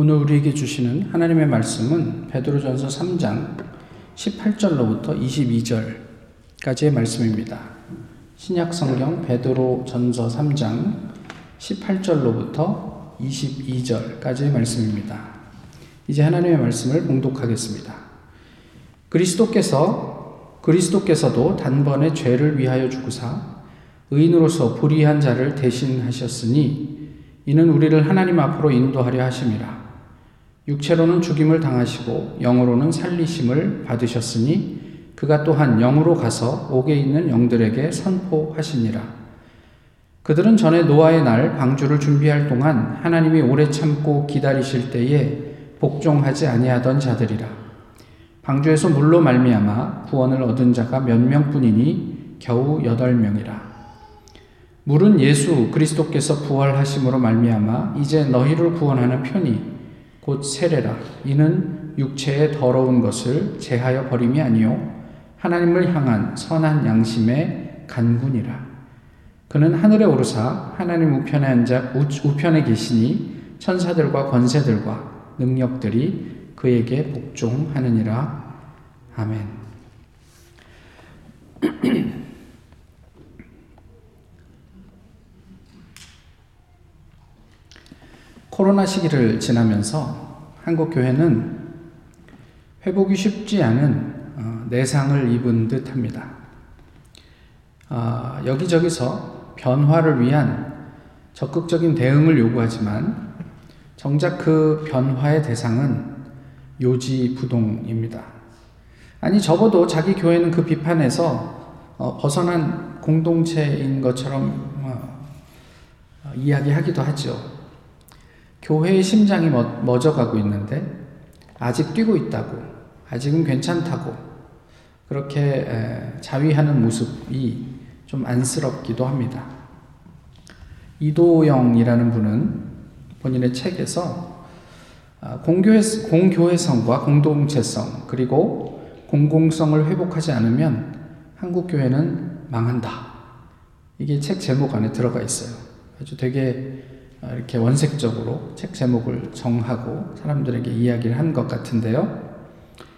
오늘 우리에게 주시는 하나님의 말씀은 베드로전서 3장 18절로부터 22절까지의 말씀입니다. 신약 성경 베드로전서 3장 18절로부터 22절까지의 말씀입니다. 이제 하나님의 말씀을 봉독하겠습니다. 그리스도께서 그리스도께서도 단번에 죄를 위하여 죽으사 의인으로서 불의한 자를 대신하셨으니 이는 우리를 하나님 앞으로 인도하려 하심이라. 육체로는 죽임을 당하시고 영으로는 살리심을 받으셨으니 그가 또한 영으로 가서 옥에 있는 영들에게 선포하시니라. 그들은 전에 노아의 날 방주를 준비할 동안 하나님이 오래 참고 기다리실 때에 복종하지 아니하던 자들이라. 방주에서 물로 말미암아 구원을 얻은 자가 몇 명뿐이니 겨우 여덟 명이라. 물은 예수 그리스도께서 부활하심으로 말미암아 이제 너희를 구원하는 편이 곧 세례라. 이는 육체의 더러운 것을 제하여 버림이 아니요 하나님을 향한 선한 양심의 간군이라. 그는 하늘에 오르사 하나님 우편에 앉아 우편에 계시니 천사들과 권세들과 능력들이 그에게 복종하느니라. 아멘. 코로나 시기를 지나면서 한국 교회는 회복이 쉽지 않은 어, 내상을 입은 듯 합니다. 아, 여기저기서 변화를 위한 적극적인 대응을 요구하지만 정작 그 변화의 대상은 요지부동입니다. 아니, 적어도 자기 교회는 그 비판에서 어, 벗어난 공동체인 것처럼 어, 이야기하기도 하죠. 교회의 심장이 멎, 어가고 있는데 아직 뛰고 있다고, 아직은 괜찮다고 그렇게 자위하는 모습이 좀 안쓰럽기도 합니다. 이도영이라는 분은 본인의 책에서 아, 공교회, 공교회성과 공동체성 그리고 공공성을 회복하지 않으면 한국 교회는 망한다. 이게 책 제목 안에 들어가 있어요. 아주 되게 어, 이렇게 원색적으로 책 제목을 정하고 사람들에게 이야기를 한 것 같은데요.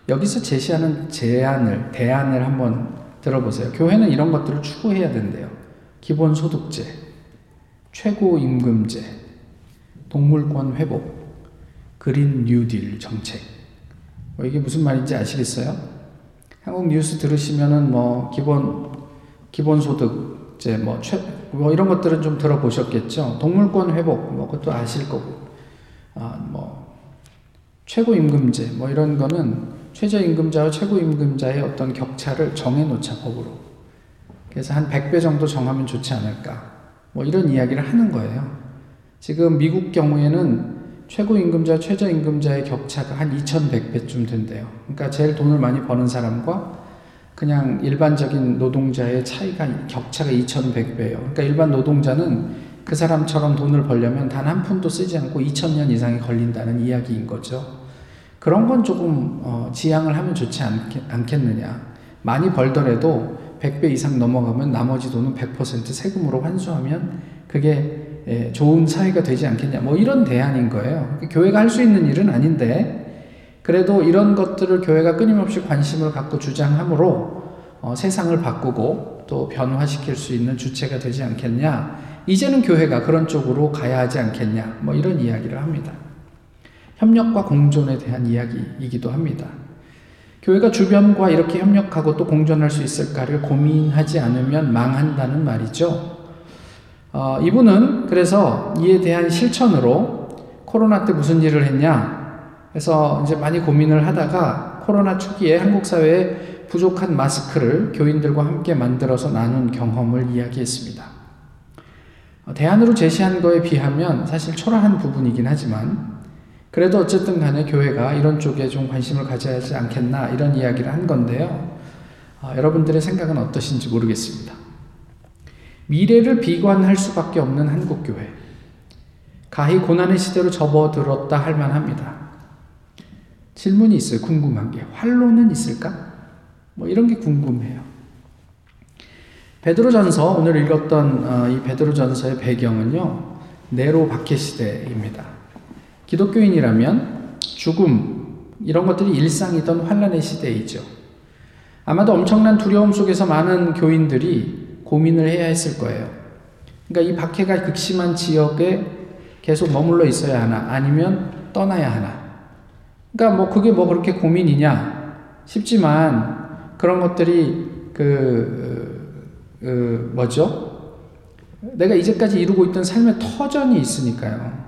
여기서 제시하는 제안을, 대안을 한번 들어보세요. 교회는 이런 것들을 추구해야 된대요. 기본소득제, 최고임금제, 동물권 회복, 그린 뉴딜 정책. 뭐 이게 무슨 말인지 아시겠어요? 한국 뉴스 들으시면은 뭐 기본 기본소득 제 뭐 최, 뭐 이런 것들은 좀 들어보셨겠죠. 동물권 회복, 뭐 그것도 아실 거고, 아, 뭐 최고임금제, 뭐 이런 거는 최저임금자와 최고임금자의 어떤 격차를 정해놓자 법으로. 그래서 한 100배 정도 정하면 좋지 않을까. 뭐 이런 이야기를 하는 거예요. 지금 미국 경우에는 최고임금자, 최저임금자의 격차가 한 2100배쯤 된대요. 그러니까 제일 돈을 많이 버는 사람과 그냥 일반적인 노동자의 차이가 격차가 2,100배예요. 그러니까 일반 노동자는 그 사람처럼 돈을 벌려면 단 한 푼도 쓰지 않고 2,000년 이상이 걸린다는 이야기인 거죠. 그런 건 조금 어, 지양을 하면 좋지 않겠, 느냐 많이 벌더라도 100배 이상 넘어가면 나머지 돈은 100% 세금으로 환수하면 그게 예, 좋은 사회가 되지 않겠냐. 뭐 이런 대안인 거예요. 교회가 할 수 있는 일은 아닌데 그래도 이런 것들을 교회가 끊임없이 관심을 갖고 주장하므로 어, 세상을 바꾸고 또 변화시킬 수 있는 주체가 되지 않겠냐. 이제는 교회가 그런 쪽으로 가야 하지 않겠냐. 뭐 이런 이야기를 합니다. 협력과 공존에 대한 이야기이기도 합니다. 교회가 주변과 이렇게 협력하고 또 공존할 수 있을까를 고민하지 않으면 망한다는 말이죠. 어, 이분은 그래서 이에 대한 실천으로 코로나 때 무슨 일을 했냐? 그래서 이제 많이 고민을 하다가 코로나 초기에 한국 사회에 부족한 마스크를 교인들과 함께 만들어서 나눈 경험을 이야기했습니다. 어, 대안으로 제시한 거에 비하면 사실 초라한 부분이긴 하지만 그래도 어쨌든 간에 교회가 이런 쪽에 좀 관심을 가져야 하지 않겠나 이런 이야기를 한 건데요. 어, 여러분들의 생각은 어떠신지 모르겠습니다. 미래를 비관할 수밖에 없는 한국교회. 가히 고난의 시대로 접어들었다 할 만합니다. 질문이 있어요. 궁금한 게. 활로는 있을까? 뭐 이런 게 궁금해요. 베드로전서 오늘 읽었던 어, 이 베드로전서의 배경은요. 네로 박해 시대입니다. 기독교인이라면 죽음 이런 것들이 일상이던 환란의 시대이죠. 아마도 엄청난 두려움 속에서 많은 교인들이 고민을 해야 했을 거예요. 그러니까 이 박해가 극심한 지역에 계속 머물러 있어야 하나 아니면 떠나야 하나. 그러니까 뭐 그게 뭐 그렇게 고민이냐 싶지만 그런 것들이 그, 그 뭐죠? 내가 이제까지 이루고 있던 삶의 터전이 있으니까요.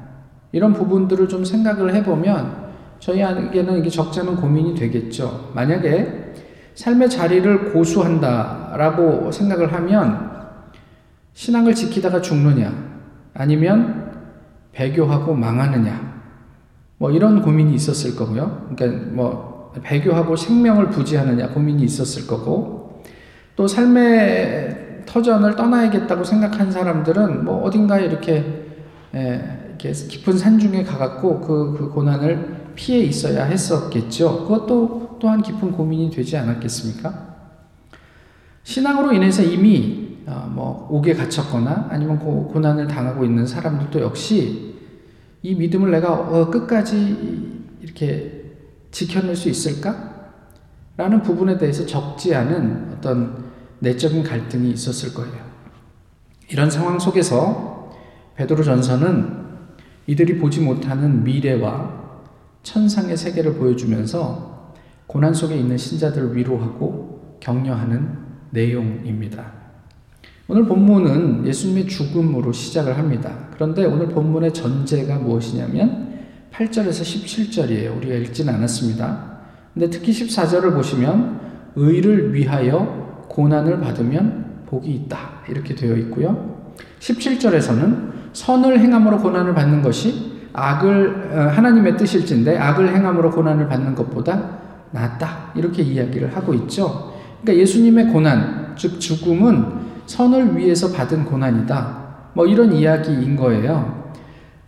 이런 부분들을 좀 생각을 해보면 저희에게는 이게 적지 않은 고민이 되겠죠. 만약에 삶의 자리를 고수한다라고 생각을 하면 신앙을 지키다가 죽느냐 아니면 배교하고 망하느냐 뭐 이런 고민이 있었을 거고요. 그러니까 뭐 배교하고 생명을 부지하느냐 고민이 있었을 거고 또 삶의 터전을 떠나야겠다고 생각한 사람들은 뭐 어딘가에 이렇게 에, 이렇게 깊은 산 중에 가갖고 그, 그 고난을 피해 있어야 했었겠죠. 그것도 또한 깊은 고민이 되지 않았겠습니까? 신앙으로 인해서 이미 어, 뭐 옥에 갇혔거나 아니면 고, 난을 당하고 있는 사람들도 역시 이 믿음을 내가 어, 끝까지 이렇게 지켜낼 수 있을까? 라는 부분에 대해서 적지 않은 어떤 내적인 갈등이 있었을 거예요. 이런 상황 속에서 베드로 전서는 이들이 보지 못하는 미래와 천상의 세계를 보여주면서 고난 속에 있는 신자들을 위로하고 격려하는 내용입니다. 오늘 본문은 예수님의 죽음으로 시작을 합니다. 그런데 오늘 본문의 전제가 무엇이냐면 8절에서 17절이에요. 우리가 읽지는 않았습니다. 근데 특히 14절을 보시면 의를 위하여 고난을 받으면 복이 있다. 이렇게 되어 있고요. 17절에서는 선을 행함으로 고난을 받는 것이 악을 어, 하나님의 뜻일진데 악을 행함으로 고난을 받는 것보다 낫다. 이렇게 이야기를 하고 있죠. 그러니까 예수님의 고난, 즉 죽음은 선을 위해서 받은 고난이다. 뭐 이런 이야기인 거예요.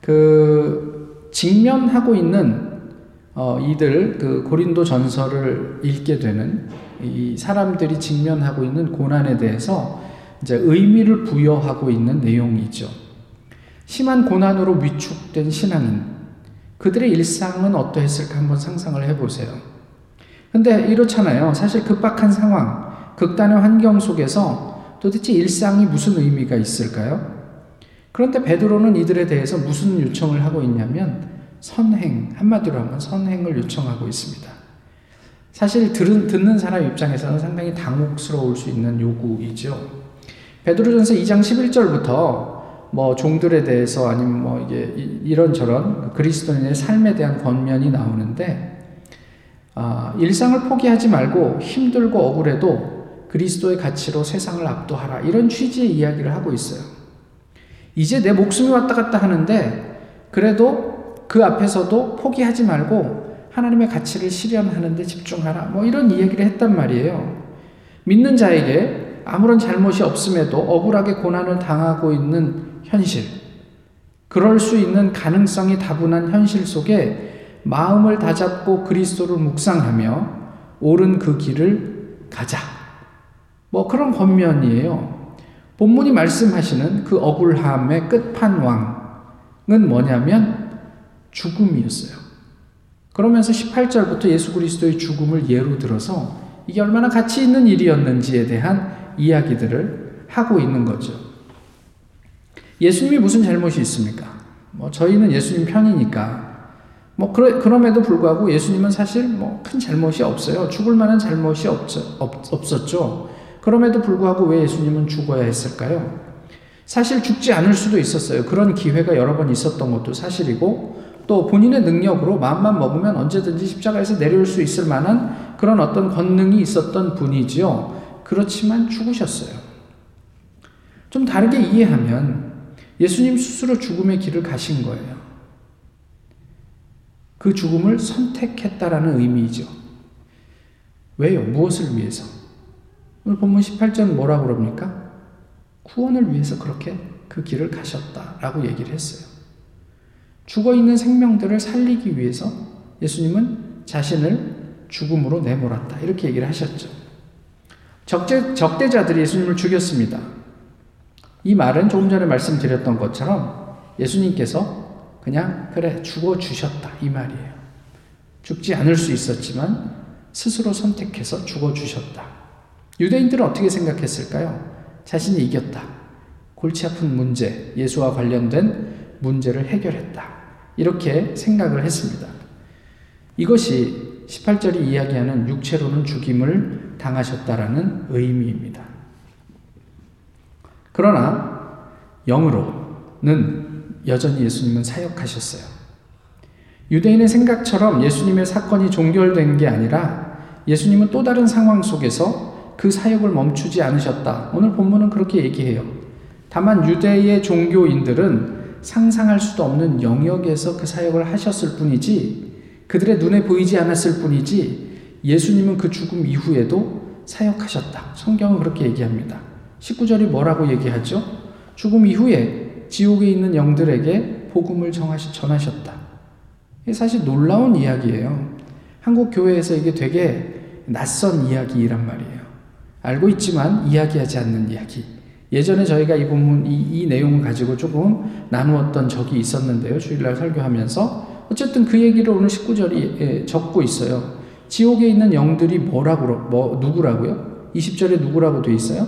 그 직면하고 있는 어, 이들 그 고린도 전설을 읽게 되는 이 사람들이 직면하고 있는 고난에 대해서 이제 의미를 부여하고 있는 내용이죠. 심한 고난으로 위축된 신앙인 그들의 일상은 어떠했을까 한번 상상을 해보세요. 근데 이렇잖아요. 사실 급박한 상황, 극단의 환경 속에서 도대체 일상이 무슨 의미가 있을까요? 그런데 베드로는 이들에 대해서 무슨 요청을 하고 있냐면 선행, 한마디로 하면 선행을 요청하고 있습니다. 사실 들은, 듣는 사람 입장에서는 상당히 당혹스러울 수 있는 요구이죠. 베드로전서 2장 11절부터 뭐 종들에 대해서 아니면 뭐 이게 이런저런 그리스도인의 삶에 대한 권면이 나오는데 아, 일상을 포기하지 말고 힘들고 억울해도 그리스도의 가치로 세상을 압도하라. 이런 취지의 이야기를 하고 있어요. 이제 내 목숨이 왔다 갔다 하는데 그래도 그 앞에서도 포기하지 말고 하나님의 가치를 실현하는데 집중하라. 뭐 이런 이야기를 했단 말이에요. 믿는 자에게 아무런 잘못이 없음에도 억울하게 고난을 당하고 있는 현실, 그럴 수 있는 가능성이 다분한 현실 속에 마음을 다잡고 그리스도를 묵상하며 옳은 그 길을 가자. 뭐 그런 권면이에요. 본문이 말씀하시는 그 억울함의 끝판왕은 뭐냐면 죽음이었어요. 그러면서 18절부터 예수 그리스도의 죽음을 예로 들어서 이게 얼마나 가치 있는 일이었는지에 대한 이야기들을 하고 있는 거죠. 예수님이 무슨 잘못이 있습니까? 뭐 저희는 예수님 편이니까 뭐 그러, 그럼에도 불구하고 예수님은 사실 뭐 큰 잘못이 없어요. 죽을 만한 잘못이 없, 없, 없었죠. 그럼에도 불구하고 왜 예수님은 죽어야 했을까요? 사실 죽지 않을 수도 있었어요. 그런 기회가 여러 번 있었던 것도 사실이고 또 본인의 능력으로 마음만 먹으면 언제든지 십자가에서 내려올 수 있을 만한 그런 어떤 권능이 있었던 분이지요. 그렇지만 죽으셨어요. 좀 다르게 이해하면 예수님 스스로 죽음의 길을 가신 거예요. 그 죽음을 선택했다라는 의미이죠. 왜요? 무엇을 위해서? 오늘 본문 18절 뭐라 그럽니까? 구원을 위해서 그렇게 그 길을 가셨다라고 얘기를 했어요. 죽어 있는 생명들을 살리기 위해서 예수님은 자신을 죽음으로 내몰았다. 이렇게 얘기를 하셨죠. 적대, 적대자들이 예수님을 죽였습니다. 이 말은 조금 전에 말씀드렸던 것처럼 예수님께서 그냥 그래 죽어 주셨다 이 말이에요. 죽지 않을 수 있었지만 스스로 선택해서 죽어 주셨다. 유대인들은 어떻게 생각했을까요? 자신이 이겼다. 골치 아픈 문제, 예수와 관련된 문제를 해결했다. 이렇게 생각을 했습니다. 이것이 18절이 이야기하는 육체로는 죽임을 당하셨다라는 의미입니다. 그러나 영으로는 여전히 예수님은 사역하셨어요. 유대인의 생각처럼 예수님의 사건이 종결된 게 아니라 예수님은 또 다른 상황 속에서 그 사역을 멈추지 않으셨다. 오늘 본문은 그렇게 얘기해요. 다만 유대의 종교인들은 상상할 수도 없는 영역에서 그 사역을 하셨을 뿐이지 그들의 눈에 보이지 않았을 뿐이지 예수님은 그 죽음 이후에도 사역하셨다. 성경은 그렇게 얘기합니다. 19절이 뭐라고 얘기하죠? 죽음 이후에 지옥에 있는 영들에게 복음을 정하시, 전하셨다. 이게 사실 놀라운 이야기예요. 한국 교회에서 이게 되게 낯선 이야기란 말이에요. 알고 있지만 이야기하지 않는 이야기. 예전에 저희가 이 본문, 이, 이 내용을 가지고 조금 나누었던 적이 있었는데요. 주일날 설교하면서. 어쨌든 그 얘기를 오늘 19절이 예, 적고 있어요. 지옥에 있는 영들이 뭐라고, 뭐, 누구라고요? 20절에 누구라고 돼 있어요?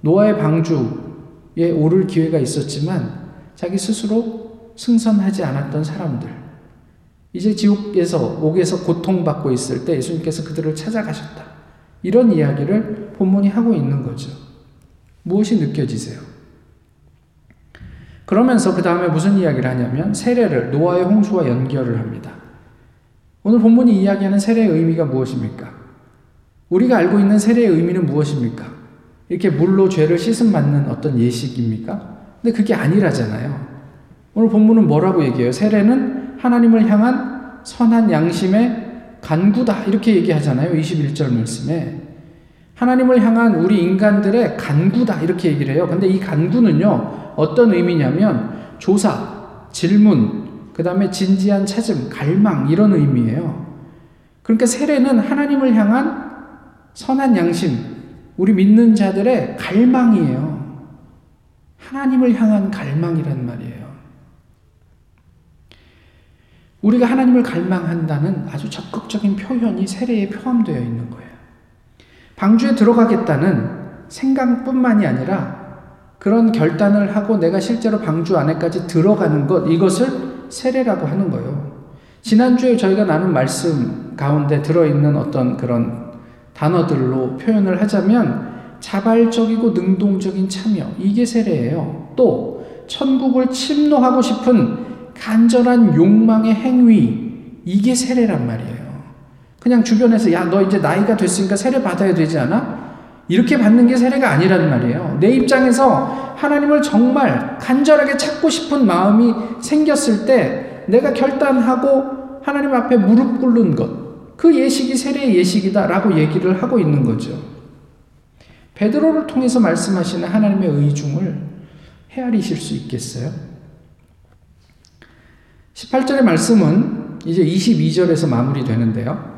노아의 방주에 오를 기회가 있었지만 자기 스스로 승선하지 않았던 사람들. 이제 지옥에서, 옥에서 고통받고 있을 때 예수님께서 그들을 찾아가셨다. 이런 이야기를 본문이 하고 있는 거죠. 무엇이 느껴지세요? 그러면서 그 다음에 무슨 이야기를 하냐면 세례를 노아의 홍수와 연결을 합니다. 오늘 본문이 이야기하는 세례의 의미가 무엇입니까? 우리가 알고 있는 세례의 의미는 무엇입니까? 이렇게 물로 죄를 씻음 받는 어떤 예식입니까? 근데 그게 아니라잖아요. 오늘 본문은 뭐라고 얘기해요? 세례는 하나님을 향한 선한 양심의 간구다. 이렇게 얘기하잖아요. 21절 말씀에. 하나님을 향한 우리 인간들의 간구다. 이렇게 얘기를 해요. 근데 이 간구는요, 어떤 의미냐면, 조사, 질문, 그 다음에 진지한 찾음, 갈망, 이런 의미예요. 그러니까 세례는 하나님을 향한 선한 양심, 우리 믿는 자들의 갈망이에요. 하나님을 향한 갈망이란 말이에요. 우리가 하나님을 갈망한다는 아주 적극적인 표현이 세례에 포함되어 있는 거예요. 방주에 들어가겠다는 생각뿐만이 아니라 그런 결단을 하고 내가 실제로 방주 안에까지 들어가는 것, 이것을 세례라고 하는 거예요. 지난주에 저희가 나눈 말씀 가운데 들어있는 어떤 그런 단어들로 표현을 하자면 자발적이고 능동적인 참여, 이게 세례예요. 또, 천국을 침노하고 싶은 간절한 욕망의 행위, 이게 세례란 말이에요. 그냥 주변에서 야, 너 이제 나이가 됐으니까 세례 받아야 되지 않아? 이렇게 받는 게 세례가 아니란 말이에요. 내 입장에서 하나님을 정말 간절하게 찾고 싶은 마음이 생겼을 때 내가 결단하고 하나님 앞에 무릎 꿇는 것. 그 예식이 세례의 예식이다라고 얘기를 하고 있는 거죠. 베드로를 통해서 말씀하시는 하나님의 의중을 헤아리실 수 있겠어요? 18절의 말씀은 이제 22절에서 마무리되는데요.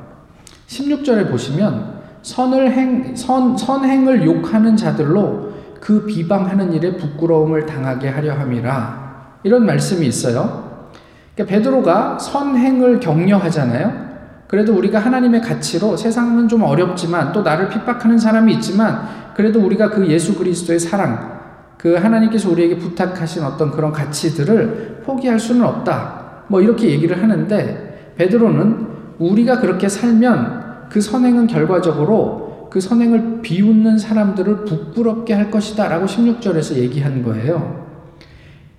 16절에 보시면 선을 행, 선, 선행을 욕하는 자들로 그 비방하는 일에 부끄러움을 당하게 하려 함이라. 이런 말씀이 있어요. 그러니까 베드로가 선행을 격려하잖아요. 그래도 우리가 하나님의 가치로 세상은 좀 어렵지만 또 나를 핍박하는 사람이 있지만 그래도 우리가 그 예수 그리스도의 사랑, 그 하나님께서 우리에게 부탁하신 어떤 그런 가치들을 포기할 수는 없다. 뭐 이렇게 얘기를 하는데 베드로는 우리가 그렇게 살면 그 선행은 결과적으로 그 선행을 비웃는 사람들을 부끄럽게 할 것이다 라고 16절에서 얘기한 거예요.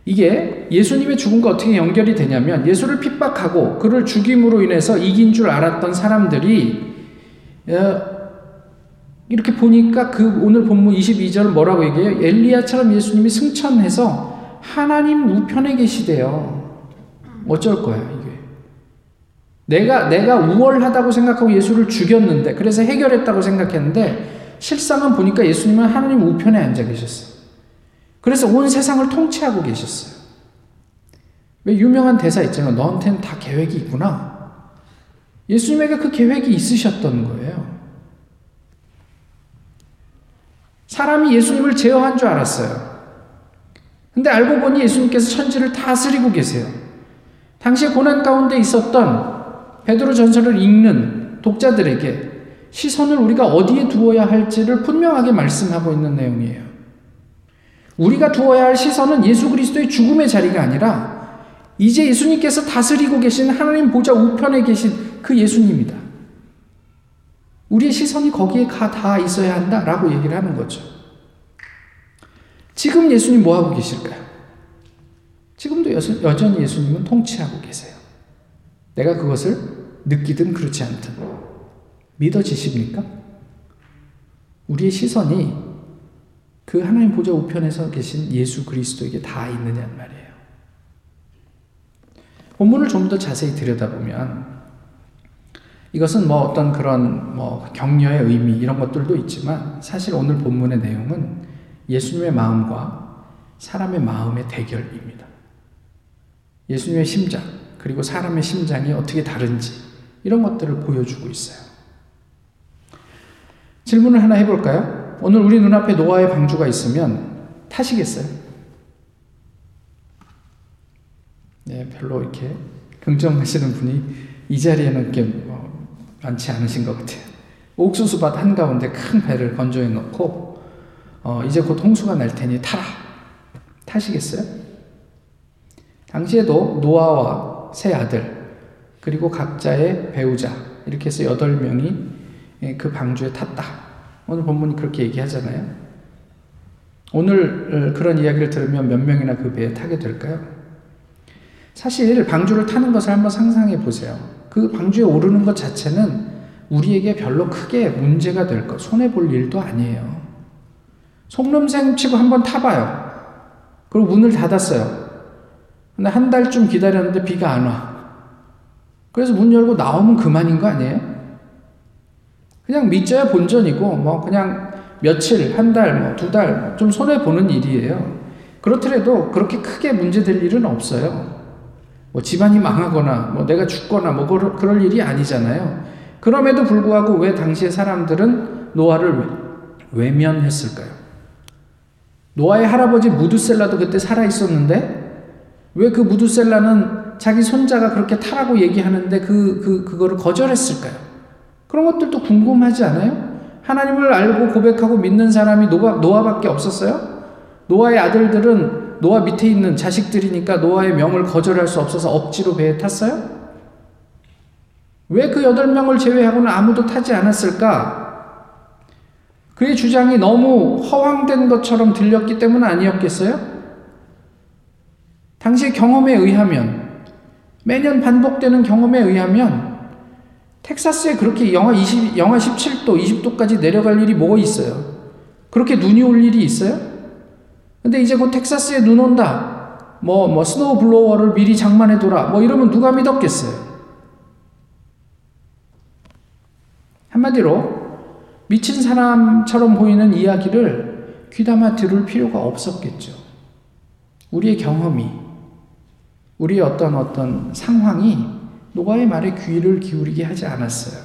이게 예수님의 죽음과 어떻게 연결이 되냐면 예수를 핍박하고 그를 죽임으로 인해서 이긴 줄 알았던 사람들이 어, 이렇게 보니까 그 오늘 본문 22절 뭐라고 얘기해요? 엘리야처럼 예수님이 승천해서 하나님 우편에 계시대요. 어쩔 거야, 이게. 내가, 내가 우월하다고 생각하고 예수를 죽였는데, 그래서 해결했다고 생각했는데, 실상은 보니까 예수님은 하나님 우편에 앉아 계셨어요. 그래서 온 세상을 통치하고 계셨어요. 왜 유명한 대사 있잖아요. 너한테는 다 계획이 있구나. 예수님에게 그 계획이 있으셨던 거예요. 사람이 예수님을 제어한 줄 알았어요. 근데 알고 보니 예수님께서 천지를 다스리고 계세요. 당시 고난 가운데 있었던 베드로 전서를 읽는 독자들에게 시선을 우리가 어디에 두어야 할지를 분명하게 말씀하고 있는 내용이에요. 우리가 두어야 할 시선은 예수 그리스도의 죽음의 자리가 아니라 이제 예수님께서 다스리고 계신 하나님 보좌 우편에 계신 그 예수님이다. 우리의 시선이 거기에 가 다 있어야 한다라고 얘기를 하는 거죠. 지금 예수님 뭐 하고 계실까요? 지금도 여전히 예수님은 통치하고 계세요. 내가 그것을 느끼든 그렇지 않든 믿어지십니까? 우리의 시선이 그 하나님 보좌 우편에서 계신 예수 그리스도에게 다 있느냐는 말이에요. 본문을 좀 더 자세히 들여다보면 이것은 뭐 어떤 그런 뭐 격려의 의미 이런 것들도 있지만 사실 오늘 본문의 내용은 예수님의 마음과 사람의 마음의 대결입니다. 예수님의 심장, 그리고 사람의 심장이 어떻게 다른지, 이런 것들을 보여주고 있어요. 질문을 하나 해볼까요? 오늘 우리 눈앞에 노아의 방주가 있으면 타시겠어요? 네, 별로 이렇게 긍정하시는 분이 이 자리에는 이렇게 뭐 많지 않으신 것 같아요. 옥수수밭 한가운데 큰 배를 건조해 놓고, 어, 이제 곧 홍수가 날 테니 타라. 타시겠어요? 당시에도 노아와 세 아들, 그리고 각자의 배우자, 이렇게 해서 여덟 명이 예, 그 방주에 탔다. 오늘 본문이 그렇게 얘기하잖아요. 오늘 어, 그런 이야기를 들으면 몇 명이나 그 배에 타게 될까요? 사실 방주를 타는 것을 한번 상상해 보세요. 그 방주에 오르는 것 자체는 우리에게 별로 크게 문제가 될 것, 손해볼 일도 아니에요. 속눈생 치고 한번 타봐요. 그리고 문을 닫았어요. 근데 한 달쯤 기다렸는데 비가 안 와. 그래서 문 열고 나오면 그만인 거 아니에요? 그냥 믿져야 본전이고, 뭐, 그냥 며칠, 한 달, 뭐, 두 달, 뭐좀 손해보는 일이에요. 그렇더라도 그렇게 크게 문제될 일은 없어요. 뭐, 집안이 망하거나, 뭐, 내가 죽거나, 뭐, 그럴 일이 아니잖아요. 그럼에도 불구하고 왜 당시의 사람들은 노아를 외면했을까요? 노아의 할아버지 무드셀라도 그때 살아 있었는데, 왜 그 무두셀라는 자기 손자가 그렇게 타라고 얘기하는데 그, 그, 그거를 거절했을까요? 그런 것들도 궁금하지 않아요? 하나님을 알고 고백하고 믿는 사람이 노아, 노아밖에 없었어요? 노아의 아들들은 노아 밑에 있는 자식들이니까 노아의 명을 거절할 수 없어서 억지로 배에 탔어요? 왜 그 여덟 명을 제외하고는 아무도 타지 않았을까? 그의 주장이 너무 허황된 것처럼 들렸기 때문 아니었겠어요? 당시의 경험에 의하면 매년 반복되는 경험에 의하면 텍사스에 그렇게 영하 20, 영하 17도, 20도까지 내려갈 일이 뭐 있어요? 그렇게 눈이 올 일이 있어요? 근데 이제 곧 텍사스에 눈 온다. 뭐, 뭐, snow blower를 미리 장만해둬라. 뭐 이러면 누가 믿었겠어요? 한마디로, 미친 사람처럼 보이는 이야기를 귀담아 들을 필요가 없었겠죠. 우리의 경험이, 우리 어떤 어떤 상황이 노아의 말에 귀를 기울이게 하지 않았어요.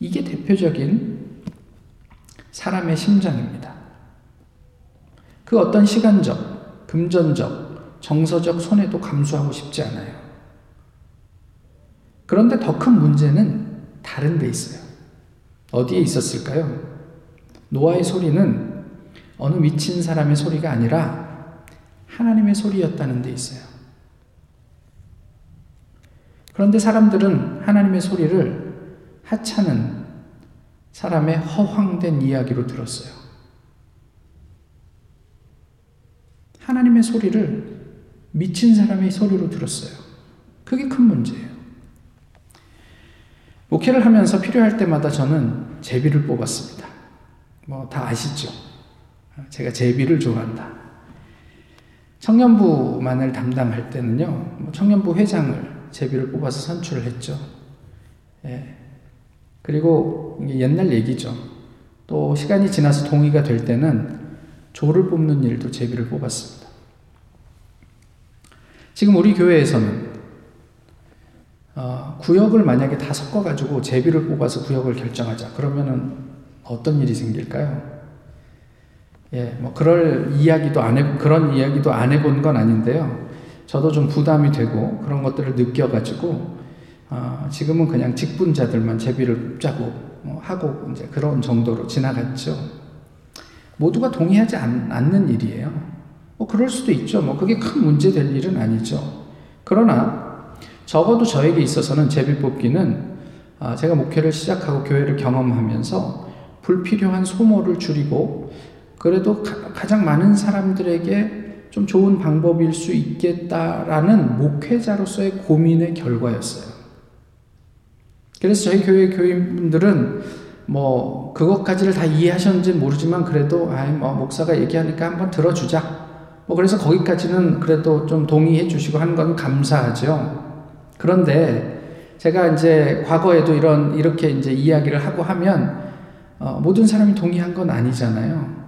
이게 대표적인 사람의 심장입니다. 그 어떤 시간적, 금전적, 정서적 손해도 감수하고 싶지 않아요. 그런데 더 큰 문제는 다른 데 있어요. 어디에 있었을까요? 노아의 소리는 어느 미친 사람의 소리가 아니라 하나님의 소리였다는 데 있어요. 그런데 사람들은 하나님의 소리를 하찮은 사람의 허황된 이야기로 들었어요. 하나님의 소리를 미친 사람의 소리로 들었어요. 그게 큰 문제예요. 목회를 하면서 필요할 때마다 저는 제비를 뽑았습니다. 뭐 다 아시죠? 제가 제비를 좋아한다. 청년부만을 담당할 때는요, 뭐 청년부 회장을 제비를 뽑아서 선출을 했죠. 예. 그리고 옛날 얘기죠. 또 시간이 지나서 동의가 될 때는 조를 뽑는 일도 제비를 뽑았습니다. 지금 우리 교회에서는 어, 구역을 만약에 다 섞어가지고 제비를 뽑아서 구역을 결정하자. 그러면은 어떤 일이 생길까요? 예, 뭐 그럴 이야기도 안 해, 그런 이야기도 안 해본 건 아닌데요. 저도 좀 부담이 되고 그런 것들을 느껴가지고 어, 지금은 그냥 직분자들만 제비를 짜고 뭐 하고 이제 그런 정도로 지나갔죠. 모두가 동의하지 않, 는 일이에요. 뭐 그럴 수도 있죠. 뭐 그게 큰 문제 될 일은 아니죠. 그러나 적어도 저에게 있어서는 제비 뽑기는 아, 제가 목회를 시작하고 교회를 경험하면서 불필요한 소모를 줄이고 그래도 가, 장 많은 사람들에게 좀 좋은 방법일 수 있겠다라는 목회자로서의 고민의 결과였어요. 그래서 저희 교회 교인분들은 뭐 그것까지를 다 이해하셨는지 모르지만 그래도 아이 뭐 목사가 얘기하니까 한번 들어주자. 뭐 그래서 거기까지는 그래도 좀 동의해 주시고 하는 건 감사하죠. 그런데 제가 이제 과거에도 이런 이렇게 이제 이야기를 하고 하면 어, 모든 사람이 동의한 건 아니잖아요.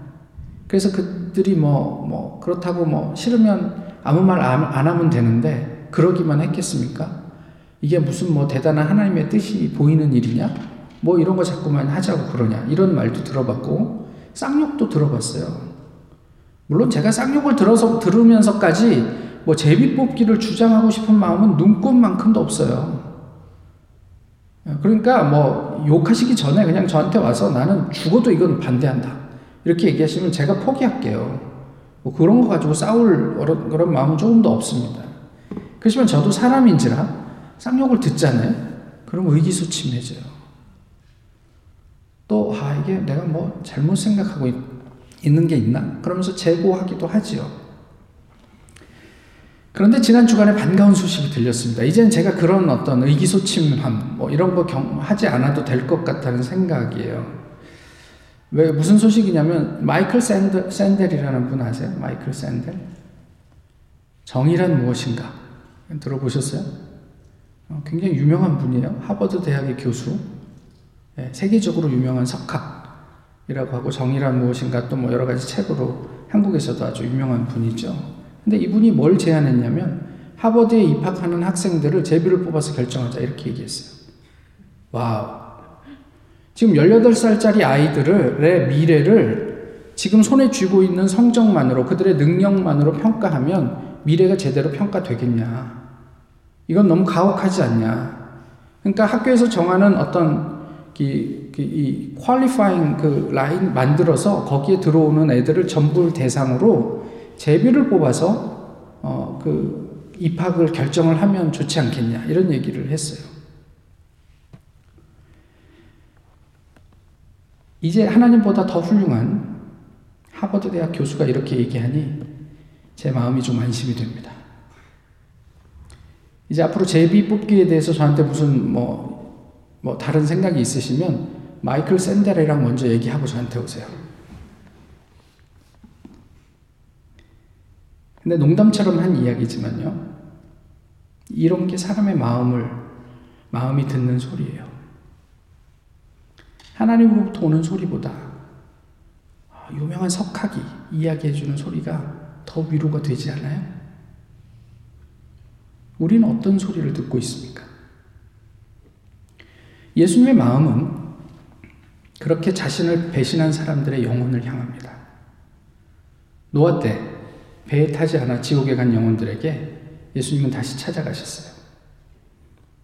그래서 그들이 뭐, 뭐, 그렇다고 뭐, 싫으면 아무 말 안 하면 되는데, 그러기만 했겠습니까? 이게 무슨 뭐 대단한 하나님의 뜻이 보이는 일이냐? 뭐 이런 거 자꾸만 하자고 그러냐? 이런 말도 들어봤고, 쌍욕도 들어봤어요. 물론 제가 쌍욕을 들어서, 들으면서까지 뭐 제비 뽑기를 주장하고 싶은 마음은 눈꽃만큼도 없어요. 그러니까 뭐 욕하시기 전에 그냥 저한테 와서 나는 죽어도 이건 반대한다. 이렇게 얘기하시면 제가 포기할게요. 뭐 그런 거 가지고 싸울 그런, 마음은 조금도 없습니다. 그렇지만 저도 사람인지라 쌍욕을 듣잖아요. 그럼 의기소침해져요. 또, 아, 이게 내가 뭐 잘못 생각하고 있, 있는 게 있나? 그러면서 재고하기도 하지요. 그런데 지난 주간에 반가운 소식이 들렸습니다. 이제는 제가 그런 어떤 의기소침함, 뭐 이런 거 경, 하지 않아도 될 것 같다는 생각이에요. 왜 무슨 소식이냐면 마이클 샌들, 샌델이라는 분 아세요? 마이클 샌델. 정의란 무엇인가? 들어보셨어요? 어, 굉장히 유명한 분이에요. 하버드 대학의 교수. 네, 세계적으로 유명한 석학이라고 하고 정의란 무엇인가 또 뭐 여러 가지 책으로 한국에서도 아주 유명한 분이죠. 근데 이분이 뭘 제안했냐면 하버드에 입학하는 학생들을 제비를 뽑아서 결정하자 이렇게 얘기했어요. Wow. 지금 18살짜리 아이들의 미래를 지금 손에 쥐고 있는 성적만으로 그들의 능력만으로 평가하면 미래가 제대로 평가되겠냐. 이건 너무 가혹하지 않냐. 그러니까 학교에서 정하는 어떤 이, 이 퀄리파잉 그 라인 만들어서 거기에 들어오는 애들을 전부 대상으로 제비를 뽑아서 어, 그 입학을 결정을 하면 좋지 않겠냐. 이런 얘기를 했어요. 이제 하나님보다 더 훌륭한 하버드 대학 교수가 이렇게 얘기하니 제 마음이 좀 안심이 됩니다. 이제 앞으로 제비 뽑기에 대해서 저한테 무슨 뭐, 뭐 다른 생각이 있으시면 마이클 샌델이랑 먼저 얘기하고 저한테 오세요. 근데 농담처럼 한 이야기지만요. 이런 게 사람의 마음을, 마음이 듣는 소리예요. 하나님으로부터 오는 소리보다 아, 유명한 석학이 이야기해주는 소리가 더 위로가 되지 않아요? 우리는 어떤 소리를 듣고 있습니까? 예수님의 마음은 그렇게 자신을 배신한 사람들의 영혼을 향합니다. 노아 때 배에 타지 않아 지옥에 간 영혼들에게 예수님은 다시 찾아가셨어요.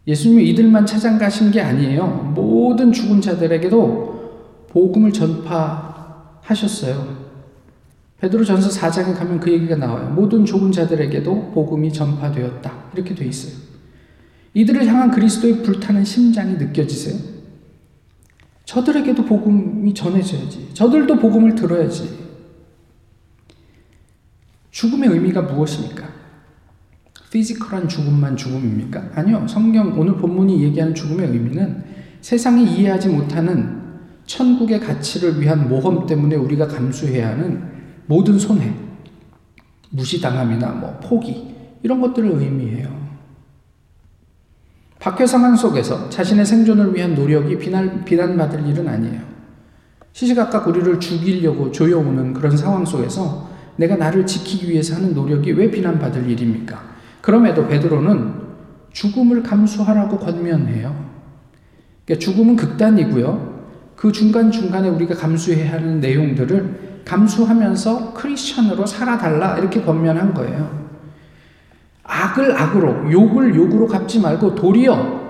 예수님이 이들만 찾아가신 게 아니에요. 모든 죽은 자들에게도 복음을 전파하셨어요. 베드로 전서 4장에 가면 그 얘기가 나와요. 모든 죽은 자들에게도 복음이 전파되었다. 이렇게 돼 있어요. 이들을 향한 그리스도의 불타는 심장이 느껴지세요? 저들에게도 복음이 전해져야지. 저들도 복음을 들어야지. 죽음의 의미가 무엇입니까? 피지컬한 죽음만 죽음입니까? 아니요. 성경 오늘 본문이 얘기하는 죽음의 의미는 세상이 이해하지 못하는 천국의 가치를 위한 모험 때문에 우리가 감수해야 하는 모든 손해, 무시당함이나 뭐 포기 이런 것들을 의미해요. 박해 상황 속에서 자신의 생존을 위한 노력이 비난, 비난받을 일은 아니에요. 시시각각 우리를 죽이려고 조여오는 그런 상황 속에서 내가 나를 지키기 위해서 하는 노력이 왜 비난받을 일입니까? 그럼에도 베드로는 죽음을 감수하라고 권면해요. 그러니까 죽음은 극단이고요. 그 중간중간에 우리가 감수해야 하는 내용들을 감수하면서 크리스천으로 살아달라 이렇게 권면한 거예요. 악을 악으로, 욕을 욕으로 갚지 말고 도리어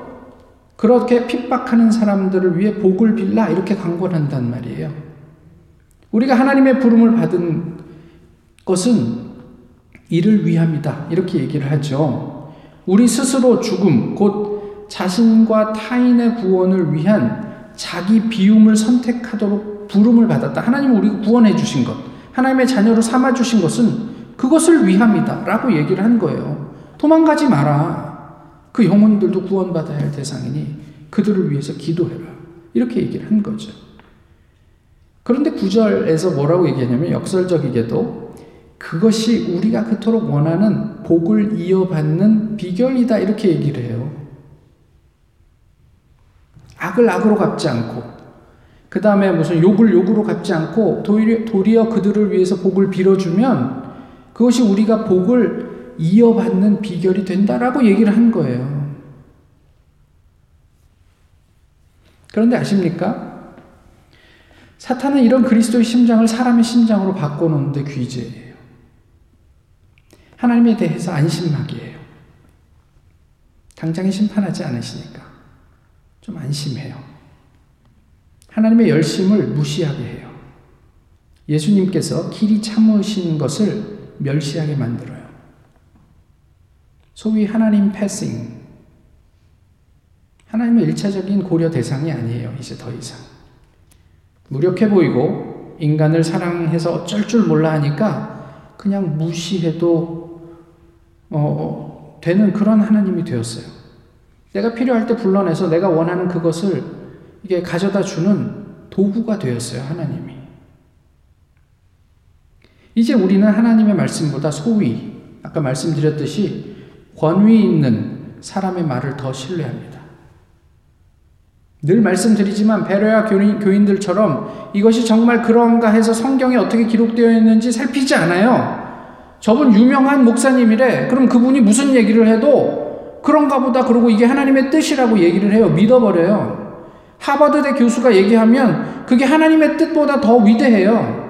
그렇게 핍박하는 사람들을 위해 복을 빌라 이렇게 강권한단 말이에요. 우리가 하나님의 부름을 받은 것은 이를 위함이다. 이렇게 얘기를 하죠. 우리 스스로 죽음, 곧 자신과 타인의 구원을 위한 자기 비움을 선택하도록 부름을 받았다. 하나님 우리 구원해 주신 것, 하나님의 자녀로 삼아 주신 것은 그것을 위함이다. 라고 얘기를 한 거예요. 도망가지 마라. 그 영혼들도 구원받아야 할 대상이니 그들을 위해서 기도해라. 이렇게 얘기를 한 거죠. 그런데 구절에서 뭐라고 얘기하냐면 역설적이게도 그것이 우리가 그토록 원하는 복을 이어받는 비결이다. 이렇게 얘기를 해요. 악을 악으로 갚지 않고, 그 다음에 무슨 욕을 욕으로 갚지 않고, 도리어, 도리어 그들을 위해서 복을 빌어주면 그것이 우리가 복을 이어받는 비결이 된다라고 얘기를 한 거예요. 그런데 아십니까? 사탄은 이런 그리스도의 심장을 사람의 심장으로 바꿔놓는데 귀재예요. 하나님에 대해서 안심하게 해요. 당장에 심판하지 않으시니까 좀 안심해요. 하나님의 열심을 무시하게 해요. 예수님께서 길이 참으신 것을 멸시하게 만들어요. 소위 하나님 패싱. 하나님의 일차적인 고려 대상이 아니에요. 이제 더 이상. 무력해 보이고 인간을 사랑해서 어쩔 줄 몰라 하니까 그냥 무시해도 어, 되는 그런 하나님이 되었어요. 내가 필요할 때 불러내서 내가 원하는 그것을 이게 가져다 주는 도구가 되었어요. 하나님이. 이제 우리는 하나님의 말씀보다 소위, 아까 말씀드렸듯이 권위 있는 사람의 말을 더 신뢰합니다. 늘 말씀드리지만 베레아 교인, 들처럼 이것이 정말 그런가 해서 성경에 어떻게 기록되어 있는지 살피지 않아요. 저분 유명한 목사님이래. 그럼 그분이 무슨 얘기를 해도 그런가 보다 그러고 이게 하나님의 뜻이라고 얘기를 해요. 믿어버려요. 하버드대 교수가 얘기하면 그게 하나님의 뜻보다 더 위대해요.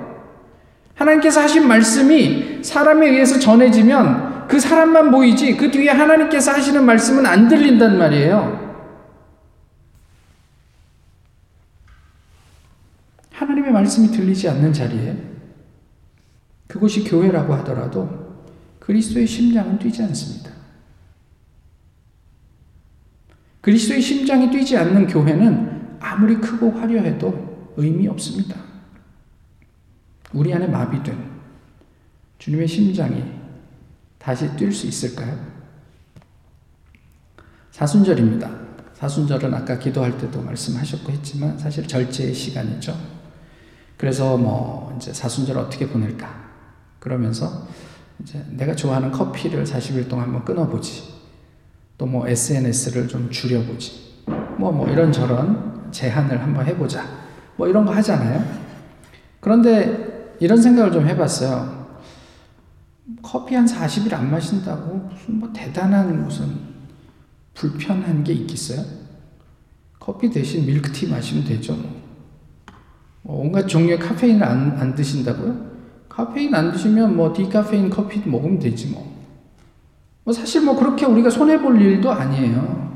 하나님께서 하신 말씀이 사람에 의해서 전해지면 그 사람만 보이지 그 뒤에 하나님께서 하시는 말씀은 안 들린단 말이에요. 하나님의 말씀이 들리지 않는 자리에 그곳이 교회라고 하더라도 그리스도의 심장은 뛰지 않습니다. 그리스도의 심장이 뛰지 않는 교회는 아무리 크고 화려해도 의미 없습니다. 우리 안에 마비된 주님의 심장이 다시 뛸 수 있을까요? 사순절입니다. 사순절은 아까 기도할 때도 말씀하셨고 했지만 사실 절제의 시간이죠. 그래서 뭐 이제 사순절 어떻게 보낼까? 그러면서 이제 내가 좋아하는 커피를 40일 동안 한번 끊어보지. 또 뭐 SNS를 좀 줄여보지. 뭐, 뭐 이런저런 제한을 한번 해보자. 뭐 이런 거 하잖아요. 그런데 이런 생각을 좀 해봤어요. 커피 한 40일 안 마신다고 무슨 뭐 대단한 무슨 불편한 게 있겠어요? 커피 대신 밀크티 마시면 되죠. 뭐. 뭐 온갖 종류의 카페인을 안, 안 드신다고요? 카페인 안 드시면 뭐 디카페인 커피 먹으면 되지 뭐. 뭐 사실 뭐 그렇게 우리가 손해 볼 일도 아니에요.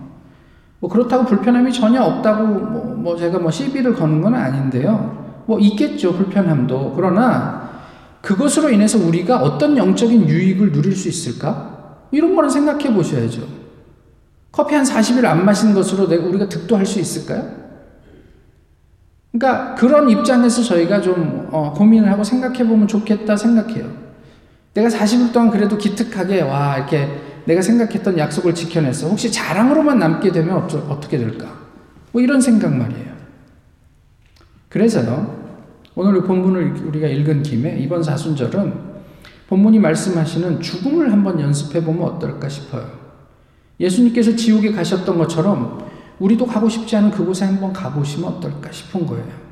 뭐 그렇다고 불편함이 전혀 없다고 뭐, 뭐 제가 뭐 시비를 거는 건 아닌데요. 뭐 있겠죠, 불편함도. 그러나 그것으로 인해서 우리가 어떤 영적인 유익을 누릴 수 있을까? 이런 거는 생각해 보셔야죠. 커피 한 40일 안 마신 것으로 우리가 득도할 수 있을까요? 그러니까 그런 입장에서 저희가 좀 어, 고민을 하고 생각해 보면 좋겠다 생각해요. 내가 40일 동안 그래도 기특하게 와 이렇게 내가 생각했던 약속을 지켜냈어. 혹시 자랑으로만 남게 되면 어쩌, 어떻게 될까? 뭐 이런 생각 말이에요. 그래서요, 오늘 본문을 우리가 읽은 김에 이번 사순절은 본문이 말씀하시는 죽음을 한번 연습해 보면 어떨까 싶어요. 예수님께서 지옥에 가셨던 것처럼 우리도 가고 싶지 않은 그곳에 한번 가보시면 어떨까 싶은 거예요.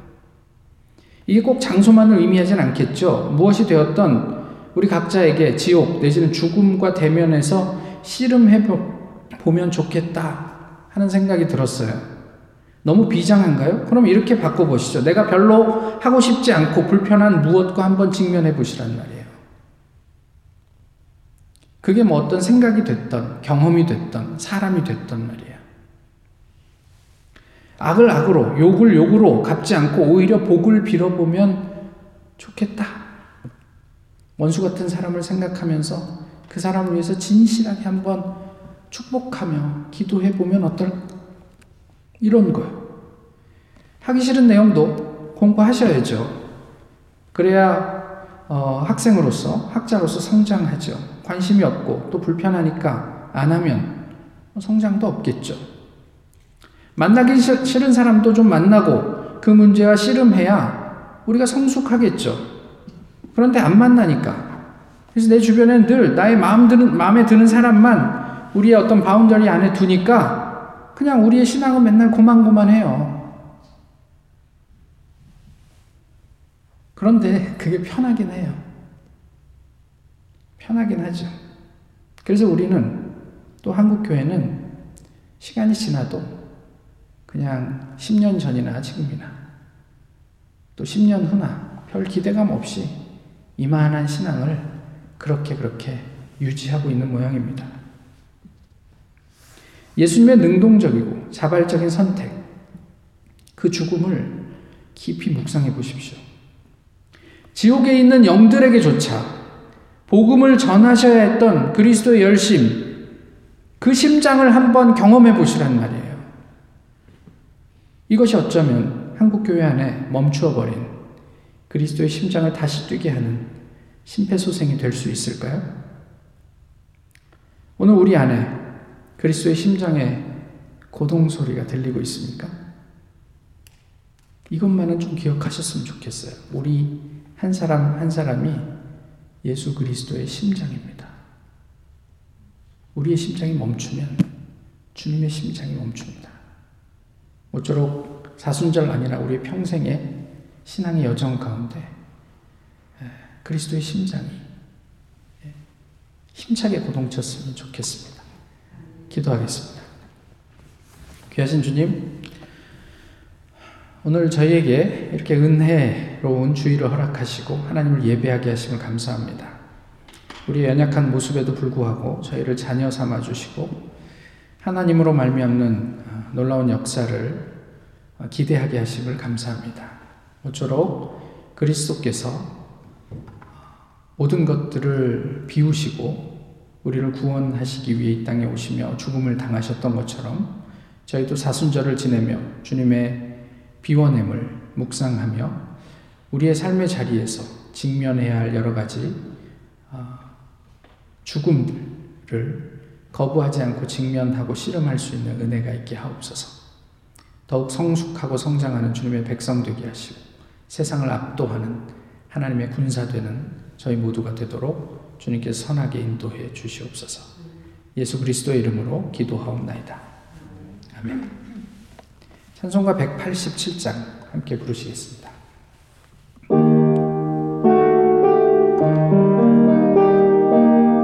이게 꼭 장소만을 의미하진 않겠죠. 무엇이 되었던 우리 각자에게 지옥 내지는 죽음과 대면해서 씨름해 보면 좋겠다 하는 생각이 들었어요. 너무 비장한가요? 그럼 이렇게 바꿔보시죠. 내가 별로 하고 싶지 않고 불편한 무엇과 한번 직면해 보시란 말이에요. 그게 뭐 어떤 생각이 됐던, 경험이 됐던, 사람이 됐던 말이에요. 악을 악으로, 욕을 욕으로 갚지 않고 오히려 복을 빌어보면 좋겠다. 원수 같은 사람을 생각하면서 그 사람을 위해서 진실하게 한번 축복하며 기도해 보면 어떨 이런 거예요. 하기 싫은 내용도 공부하셔야죠. 그래야 어, 학생으로서 학자로서 성장하죠. 관심이 없고 또 불편하니까 안 하면 성장도 없겠죠. 만나기 싫은 사람도 좀 만나고 그 문제와 씨름해야 우리가 성숙하겠죠. 그런데 안 만나니까. 그래서 내 주변엔 늘 나의 마음 드는, 마음에 드는 사람만 우리의 어떤 boundary 안에 두니까 그냥 우리의 신앙은 맨날 고만고만해요. 그런데 그게 편하긴 해요. 편하긴 하죠. 그래서 우리는 또 한국교회는 시간이 지나도 그냥 10년 전이나 지금이나 또 10년 후나 별 기대감 없이 이만한 신앙을 그렇게 그렇게 유지하고 있는 모양입니다. 예수님의 능동적이고 자발적인 선택, 그 죽음을 깊이 묵상해 보십시오. 지옥에 있는 영들에게조차 복음을 전하셔야 했던 그리스도의 열심, 그 심장을 한번 경험해 보시란 말이에요. 이것이 어쩌면 한국교회 안에 멈추어 버린 그리스도의 심장을 다시 뛰게 하는 심폐소생이 될 수 있을까요? 오늘 우리 안에 그리스도의 심장에 고동 소리가 들리고 있습니까? 이것만은 좀 기억하셨으면 좋겠어요. 우리 한 사람 한 사람이 예수 그리스도의 심장입니다. 우리의 심장이 멈추면 주님의 심장이 멈춥니다. 모쪼록 사순절 아니라 우리 평생의 신앙의 여정 가운데 그리스도의 심장이 힘차게 고동쳤으면 좋겠습니다. 기도하겠습니다. 귀하신 주님, 오늘 저희에게 이렇게 은혜로운 주의를 허락하시고 하나님을 예배하게 하심을 감사합니다. 우리 연약한 모습에도 불구하고 저희를 자녀 삼아 주시고 하나님으로 말미암는 어, 놀라운 역사를 어, 기대하게 하심을 감사합니다. 모쪼록 그리스도께서 모든 것들을 비우시고 우리를 구원하시기 위해 이 땅에 오시며 죽음을 당하셨던 것처럼 저희도 사순절을 지내며 주님의 비워냄을 묵상하며 우리의 삶의 자리에서 직면해야 할 여러 가지 어, 죽음들을 거부하지 않고 직면하고 씨름할 수 있는 은혜가 있게 하옵소서. 더욱 성숙하고 성장하는 주님의 백성 되게 하시고 세상을 압도하는 하나님의 군사 되는 저희 모두가 되도록 주님께서 선하게 인도해 주시옵소서. 예수 그리스도의 이름으로 기도하옵나이다. 아멘. 찬송가 187장 함께 부르시겠습니다.